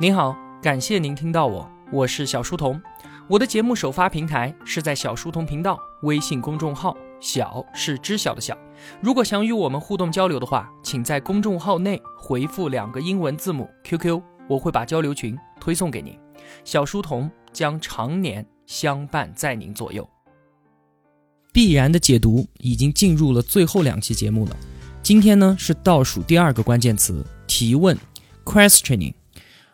您好，感谢您听到我，我是小书童。我的节目首发平台是在小书童频道微信公众号，小是知晓的小。如果想与我们互动交流的话，请在公众号内回复两个英文字母 QQ，我会把交流群推送给您。小书童将常年相伴在您左右。必然的解读已经进入了最后两期节目了，今天呢是倒数第二个关键词提问，questioning。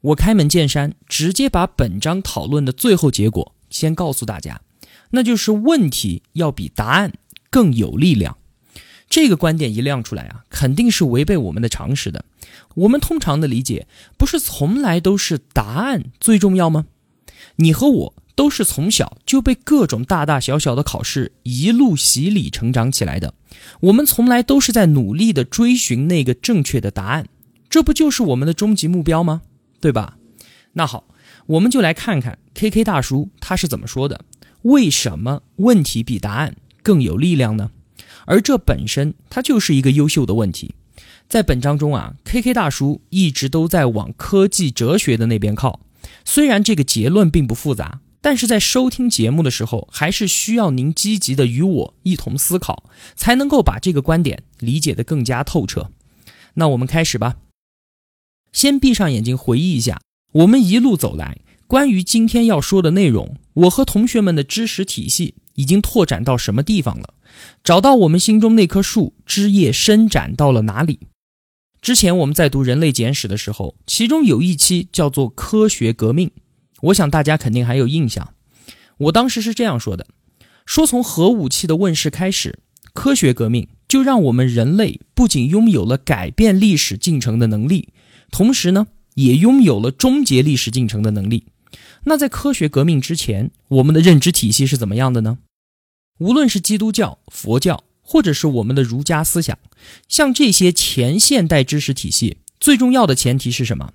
我开门见山，直接把本章讨论的最后结果先告诉大家，那就是问题要比答案更有力量。这个观点一亮出来啊，肯定是违背我们的常识的。我们通常的理解不是从来都是答案最重要吗？你和我都是从小就被各种大大小小的考试一路洗礼成长起来的，我们从来都是在努力的追寻那个正确的答案，这不就是我们的终极目标吗？对吧？那好，我们就来看看 K K 大叔他是怎么说的。为什么问题比答案更有力量呢？而这本身它就是一个优秀的问题。在本章中啊，K K 大叔一直都在往科技哲学的那边靠。虽然这个结论并不复杂，但是在收听节目的时候，还是需要您积极的与我一同思考，才能够把这个观点理解的更加透彻。那我们开始吧。先闭上眼睛，回忆一下我们一路走来，关于今天要说的内容，我和同学们的知识体系已经拓展到什么地方了？找到我们心中那棵树枝叶伸展到了哪里？之前我们在读《人类简史》的时候，其中有一期叫做“科学革命”，我想大家肯定还有印象。我当时是这样说的：说从核武器的问世开始，科学革命就让我们人类不仅拥有了改变历史进程的能力。同时呢，也拥有了终结历史进程的能力。那在科学革命之前，我们的认知体系是怎么样的呢？无论是基督教、佛教，或者是我们的儒家思想，像这些前现代知识体系，最重要的前提是什么？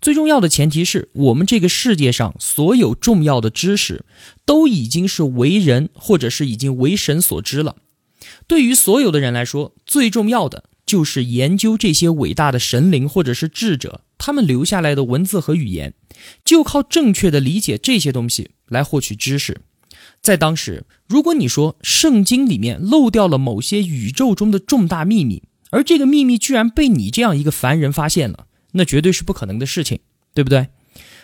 最重要的前提是我们这个世界上所有重要的知识，都已经是为人或者是已经为神所知了。对于所有的人来说，最重要的。就是研究这些伟大的神灵或者是智者，他们留下来的文字和语言，就靠正确的理解这些东西来获取知识。在当时，如果你说圣经里面漏掉了某些宇宙中的重大秘密，而这个秘密居然被你这样一个凡人发现了，那绝对是不可能的事情，对不对？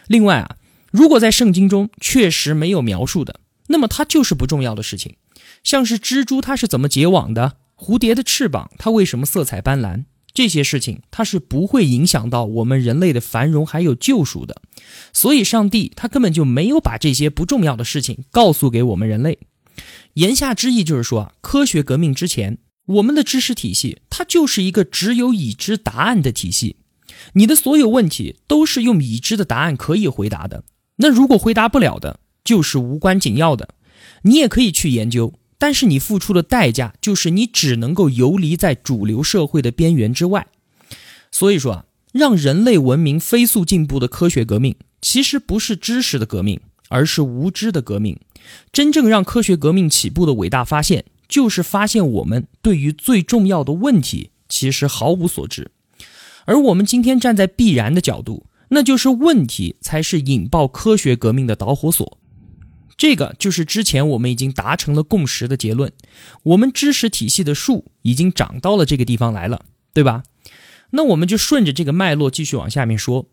另外啊，如果在圣经中确实没有描述的，那么它就是不重要的事情。像是蜘蛛它是怎么结网的？蝴蝶的翅膀，它为什么色彩斑斓？这些事情，它是不会影响到我们人类的繁荣还有救赎的。所以，上帝他根本就没有把这些不重要的事情告诉给我们人类。言下之意就是说啊，科学革命之前，我们的知识体系它就是一个只有已知答案的体系。你的所有问题都是用已知的答案可以回答的。那如果回答不了的，就是无关紧要的。你也可以去研究。但是你付出的代价就是你只能够游离在主流社会的边缘之外。所以说啊，让人类文明飞速进步的科学革命，其实不是知识的革命，而是无知的革命。真正让科学革命起步的伟大发现，就是发现我们对于最重要的问题其实毫无所知。而我们今天站在必然的角度，那就是问题才是引爆科学革命的导火索。这个就是之前我们已经达成了共识的结论，我们知识体系的树已经长到了这个地方来了，对吧？那我们就顺着这个脉络继续往下面说，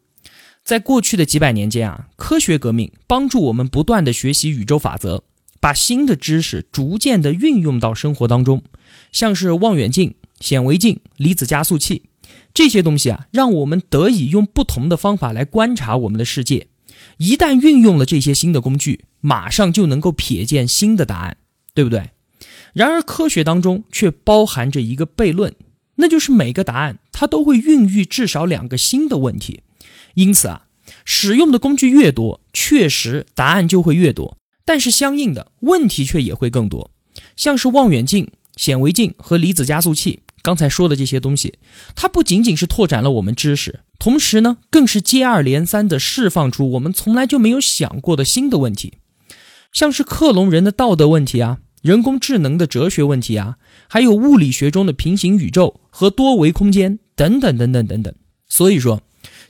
在过去的几百年间啊，科学革命帮助我们不断的学习宇宙法则，把新的知识逐渐的运用到生活当中，像是望远镜、显微镜、离子加速器这些东西啊，让我们得以用不同的方法来观察我们的世界。一旦运用了这些新的工具，马上就能够瞥见新的答案，对不对？然而，科学当中却包含着一个悖论，那就是每个答案它都会孕育至少两个新的问题。因此啊，使用的工具越多，确实答案就会越多，但是相应的问题却也会更多。像是望远镜、显微镜和离子加速器。刚才说的这些东西，它不仅仅是拓展了我们知识，同时呢，更是接二连三地释放出我们从来就没有想过的新的问题，像是克隆人的道德问题啊，人工智能的哲学问题啊，还有物理学中的平行宇宙和多维空间等等等等等等。所以说，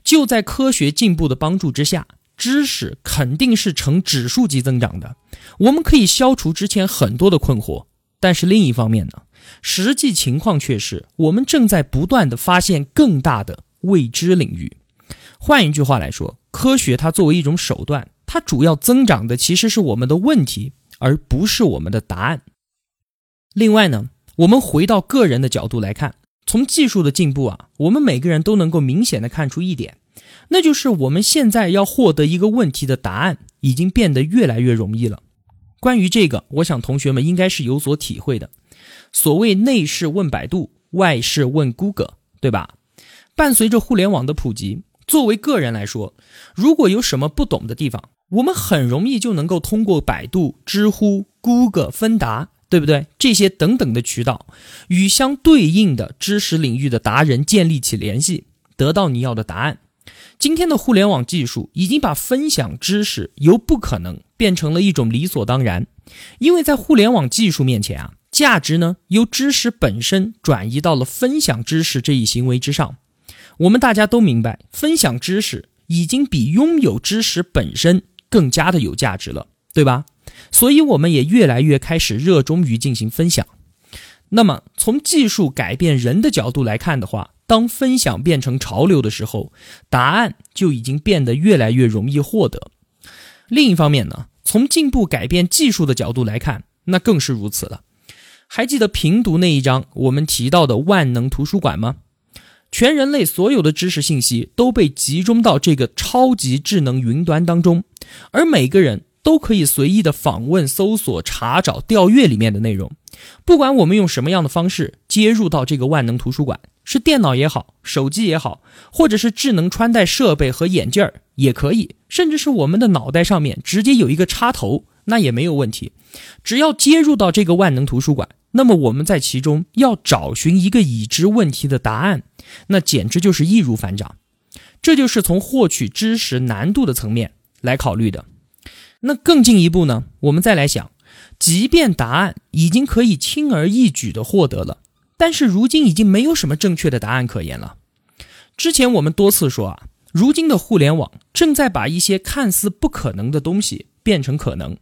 就在科学进步的帮助之下，知识肯定是呈指数级增长的。我们可以消除之前很多的困惑，但是另一方面呢，实际情况却是我们正在不断的发现更大的未知领域。换一句话来说，科学它作为一种手段，它主要增长的其实是我们的问题，而不是我们的答案。另外呢，我们回到个人的角度来看，从技术的进步啊，我们每个人都能够明显的看出一点，那就是我们现在要获得一个问题的答案，已经变得越来越容易了。关于这个，我想同学们应该是有所体会的。所谓内事问百度，外事问 Google，对吧？伴随着互联网的普及，作为个人来说，如果有什么不懂的地方，我们很容易就能够通过百度、知乎、Google、芬达，对不对？这些等等的渠道，与相对应的知识领域的达人建立起联系，得到你要的答案。今天的互联网技术已经把分享知识由不可能变成了一种理所当然，因为在互联网技术面前啊，价值呢由知识本身转移到了分享知识这一行为之上。我们大家都明白，分享知识已经比拥有知识本身更加的有价值了，对吧？所以我们也越来越开始热衷于进行分享。那么，从技术改变人的角度来看的话，当分享变成潮流的时候，答案就已经变得越来越容易获得。另一方面呢，从进步改变技术的角度来看，那更是如此了。还记得评读那一章我们提到的万能图书馆吗？全人类所有的知识信息都被集中到这个超级智能云端当中，而每个人都可以随意的访问、搜索、查找、调阅里面的内容。不管我们用什么样的方式接入到这个万能图书馆，是电脑也好，手机也好，或者是智能穿戴设备和眼镜儿也可以，甚至是我们的脑袋上面直接有一个插头，那也没有问题。只要接入到这个万能图书馆，那么我们在其中要找寻一个已知问题的答案，那简直就是易如反掌。这就是从获取知识难度的层面来考虑的。那更进一步呢，我们再来想。即便答案已经可以轻而易举地获得了，但是如今已经没有什么正确的答案可言了。之前我们多次说啊，如今的互联网正在把一些看似不可能的东西变成可能。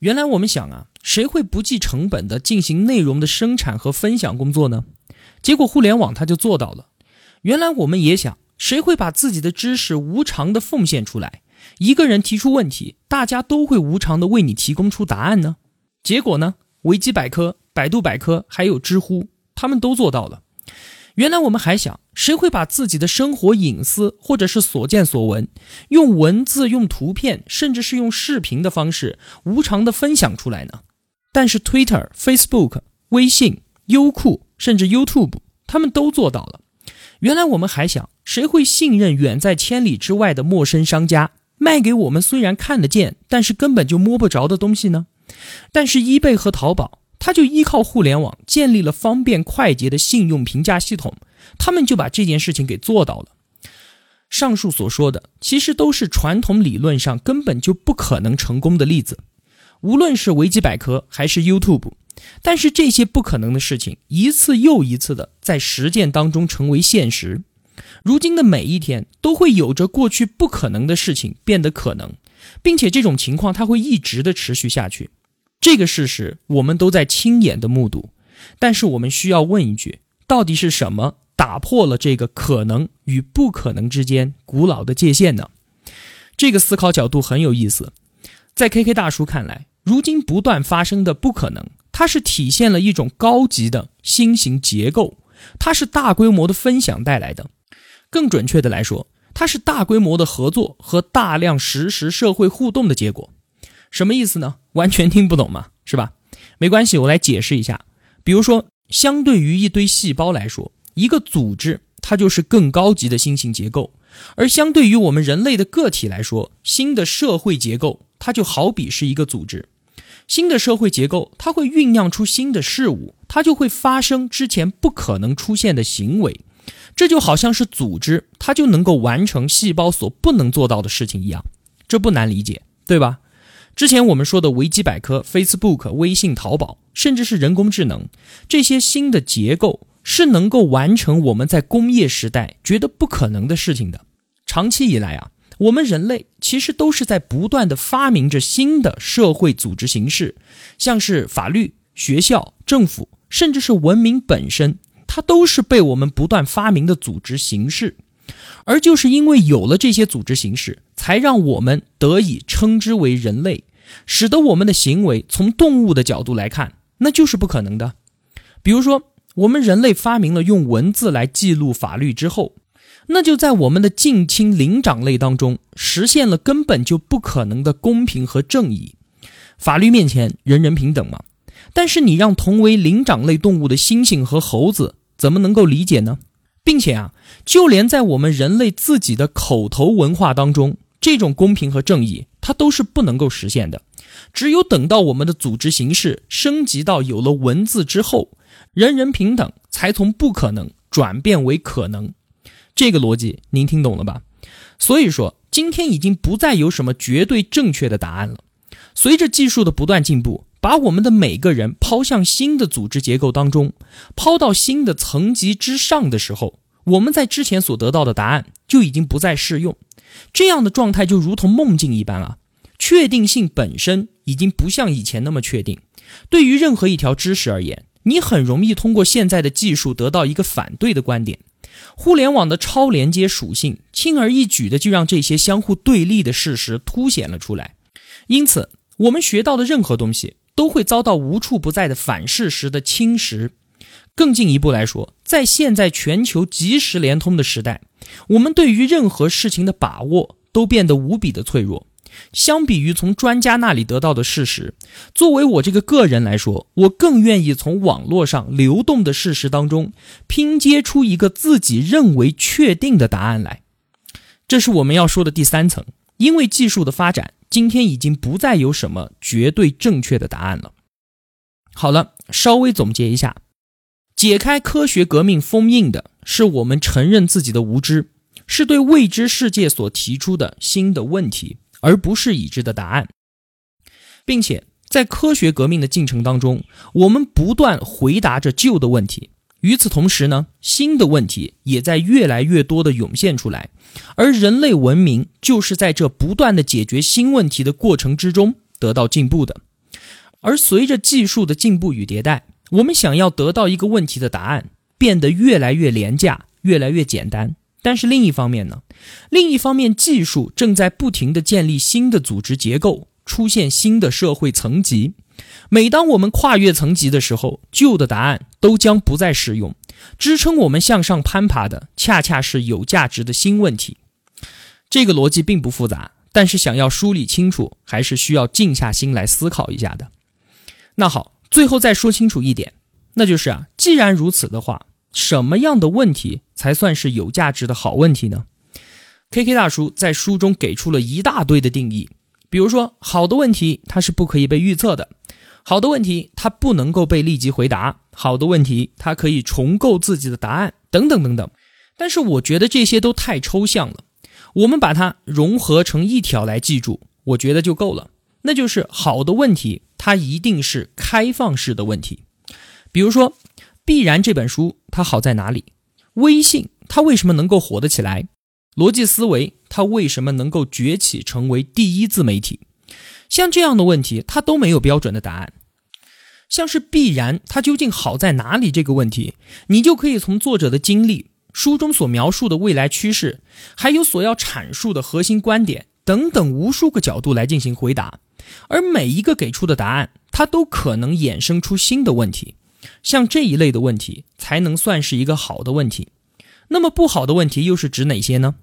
原来我们想啊，谁会不计成本地进行内容的生产和分享工作呢？结果互联网它就做到了。原来我们也想，谁会把自己的知识无偿地奉献出来？一个人提出问题，大家都会无偿地为你提供出答案呢？结果呢？维基百科、百度百科还有知乎，他们都做到了。原来我们还想，谁会把自己的生活隐私或者是所见所闻，用文字、用图片，甚至是用视频的方式无偿的分享出来呢？但是 Twitter、Facebook、微信、优酷，甚至 YouTube，他们都做到了。原来我们还想，谁会信任远在千里之外的陌生商家卖给我们虽然看得见，但是根本就摸不着的东西呢？但是，易贝和淘宝，他就依靠互联网建立了方便快捷的信用评价系统，他们就把这件事情给做到了。上述所说的，其实都是传统理论上根本就不可能成功的例子，无论是维基百科还是 YouTube。但是这些不可能的事情，一次又一次的在实践当中成为现实。如今的每一天，都会有着过去不可能的事情变得可能，并且这种情况它会一直的持续下去。这个事实我们都在亲眼的目睹，但是我们需要问一句：到底是什么打破了这个可能与不可能之间古老的界限呢？这个思考角度很有意思。在 KK 大叔看来，如今不断发生的不可能，它是体现了一种高级的新型结构，它是大规模的分享带来的。更准确的来说，它是大规模的合作和大量实时社会互动的结果。什么意思呢？完全听不懂嘛，是吧？没关系，我来解释一下。比如说，相对于一堆细胞来说，一个组织它就是更高级的新型结构；而相对于我们人类的个体来说，新的社会结构它就好比是一个组织。新的社会结构它会酝酿出新的事物，它就会发生之前不可能出现的行为。这就好像是组织它就能够完成细胞所不能做到的事情一样，这不难理解，对吧？之前我们说的维基百科、Facebook、微信、淘宝，甚至是人工智能，这些新的结构是能够完成我们在工业时代觉得不可能的事情的。长期以来啊，我们人类其实都是在不断的发明着新的社会组织形式，像是法律、学校、政府，甚至是文明本身，它都是被我们不断发明的组织形式。而就是因为有了这些组织形式，才让我们得以称之为人类，使得我们的行为从动物的角度来看，那就是不可能的。比如说，我们人类发明了用文字来记录法律之后，那就在我们的近亲灵长类当中实现了根本就不可能的公平和正义。法律面前人人平等嘛？但是你让同为灵长类动物的猩猩和猴子怎么能够理解呢？并且啊，就连在我们人类自己的口头文化当中，这种公平和正义它都是不能够实现的。只有等到我们的组织形式升级到有了文字之后，人人平等才从不可能转变为可能。这个逻辑您听懂了吧？所以说，今天已经不再有什么绝对正确的答案了。随着技术的不断进步。把我们的每个人抛向新的组织结构当中，抛到新的层级之上的时候，我们在之前所得到的答案就已经不再适用。这样的状态就如同梦境一般啊！确定性本身已经不像以前那么确定。对于任何一条知识而言，你很容易通过现在的技术得到一个反对的观点。互联网的超连接属性，轻而易举的就让这些相互对立的事实凸显了出来。因此，我们学到的任何东西。都会遭到无处不在的反事实的侵蚀。更进一步来说，在现在全球即时联通的时代，我们对于任何事情的把握都变得无比的脆弱。相比于从专家那里得到的事实，作为我这个个人来说，我更愿意从网络上流动的事实当中拼接出一个自己认为确定的答案来。这是我们要说的第三层，因为技术的发展。今天已经不再有什么绝对正确的答案了。好了，稍微总结一下，解开科学革命封印的是我们承认自己的无知，是对未知世界所提出的新的问题，而不是已知的答案，并且在科学革命的进程当中，我们不断回答着旧的问题。与此同时呢，新的问题也在越来越多的涌现出来，而人类文明就是在这不断的解决新问题的过程之中得到进步的。而随着技术的进步与迭代，我们想要得到一个问题的答案变得越来越廉价，越来越简单。但是另一方面呢，另一方面技术正在不停的建立新的组织结构，出现新的社会层级。每当我们跨越层级的时候，旧的答案都将不再适用。支撑我们向上攀爬的，恰恰是有价值的新问题。这个逻辑并不复杂，但是想要梳理清楚，还是需要静下心来思考一下的。那好，最后再说清楚一点，那就是啊，既然如此的话，什么样的问题才算是有价值的好问题呢？K K 大叔在书中给出了一大堆的定义。比如说，好的问题它是不可以被预测的，好的问题它不能够被立即回答，好的问题它可以重构自己的答案，等等等等。但是我觉得这些都太抽象了，我们把它融合成一条来记住，我觉得就够了。那就是好的问题，它一定是开放式的问题。比如说，《必然》这本书它好在哪里？微信它为什么能够火得起来？逻辑思维，它为什么能够崛起成为第一自媒体？像这样的问题，它都没有标准的答案。像是必然，它究竟好在哪里？这个问题，你就可以从作者的经历、书中所描述的未来趋势，还有所要阐述的核心观点等等无数个角度来进行回答。而每一个给出的答案，它都可能衍生出新的问题。像这一类的问题，才能算是一个好的问题。那么不好的问题又是指哪些呢？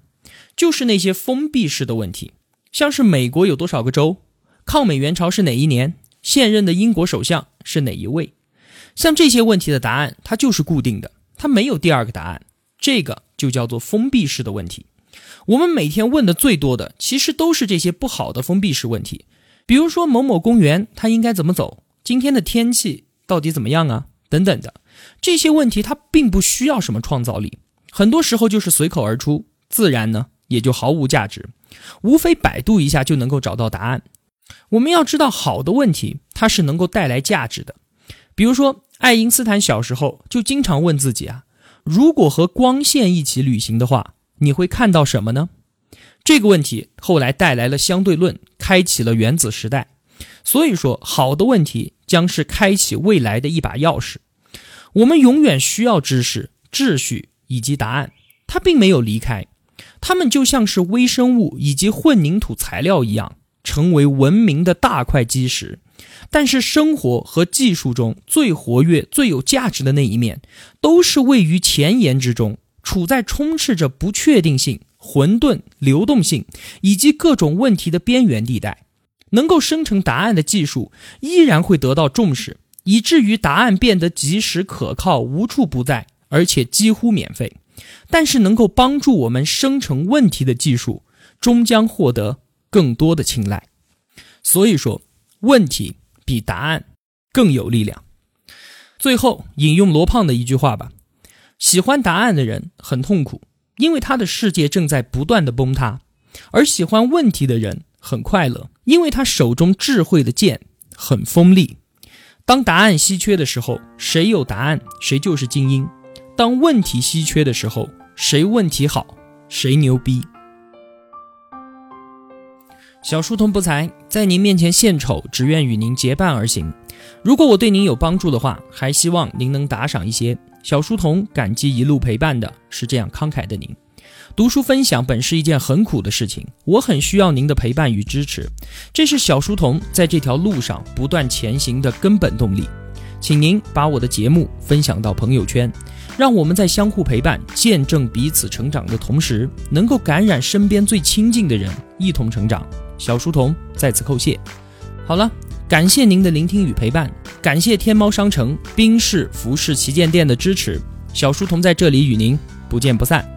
就是那些封闭式的问题，像是美国有多少个州，抗美援朝是哪一年，现任的英国首相是哪一位，像这些问题的答案它就是固定的，它没有第二个答案，这个就叫做封闭式的问题。我们每天问的最多的，其实都是这些不好的封闭式问题，比如说某某公园它应该怎么走，今天的天气到底怎么样啊，等等的这些问题，它并不需要什么创造力，很多时候就是随口而出，自然呢。也就毫无价值，无非百度一下就能够找到答案。我们要知道，好的问题它是能够带来价值的。比如说，爱因斯坦小时候就经常问自己啊：如果和光线一起旅行的话，你会看到什么呢？这个问题后来带来了相对论，开启了原子时代。所以说，好的问题将是开启未来的一把钥匙。我们永远需要知识、秩序以及答案，它并没有离开，它们就像是微生物以及混凝土材料一样，成为文明的大块基石。但是，生活和技术中最活跃、最有价值的那一面，都是位于前沿之中，处在充斥着不确定性。混沌、流动性以及各种问题的边缘地带，能够生成答案的技术依然会得到重视，以至于答案变得及时、可靠、无处不在，而且几乎免费。但是，能够帮助我们生成问题的技术，终将获得更多的青睐。所以说，问题比答案更有力量。最后，引用罗胖的一句话吧：喜欢答案的人很痛苦。因为他的世界正在不断的崩塌，而喜欢问题的人很快乐，因为他手中智慧的剑很锋利。当答案稀缺的时候，谁有答案谁就是精英；当问题稀缺的时候，谁问题好谁牛逼。小书童不才，在您面前献丑，只愿与您结伴而行。如果我对您有帮助的话，还希望您能打赏一些。小书童感激一路陪伴的是这样慷慨的您。读书分享本是一件很苦的事情，我很需要您的陪伴与支持，这是小书童在这条路上不断前行的根本动力。请您把我的节目分享到朋友圈，让我们在相互陪伴、见证彼此成长的同时，能够感染身边最亲近的人，一同成长。小书童在此叩谢。好了。感谢您的聆听与陪伴，感谢天猫商城、冰室、服饰旗舰店的支持。小书童在这里与您不见不散。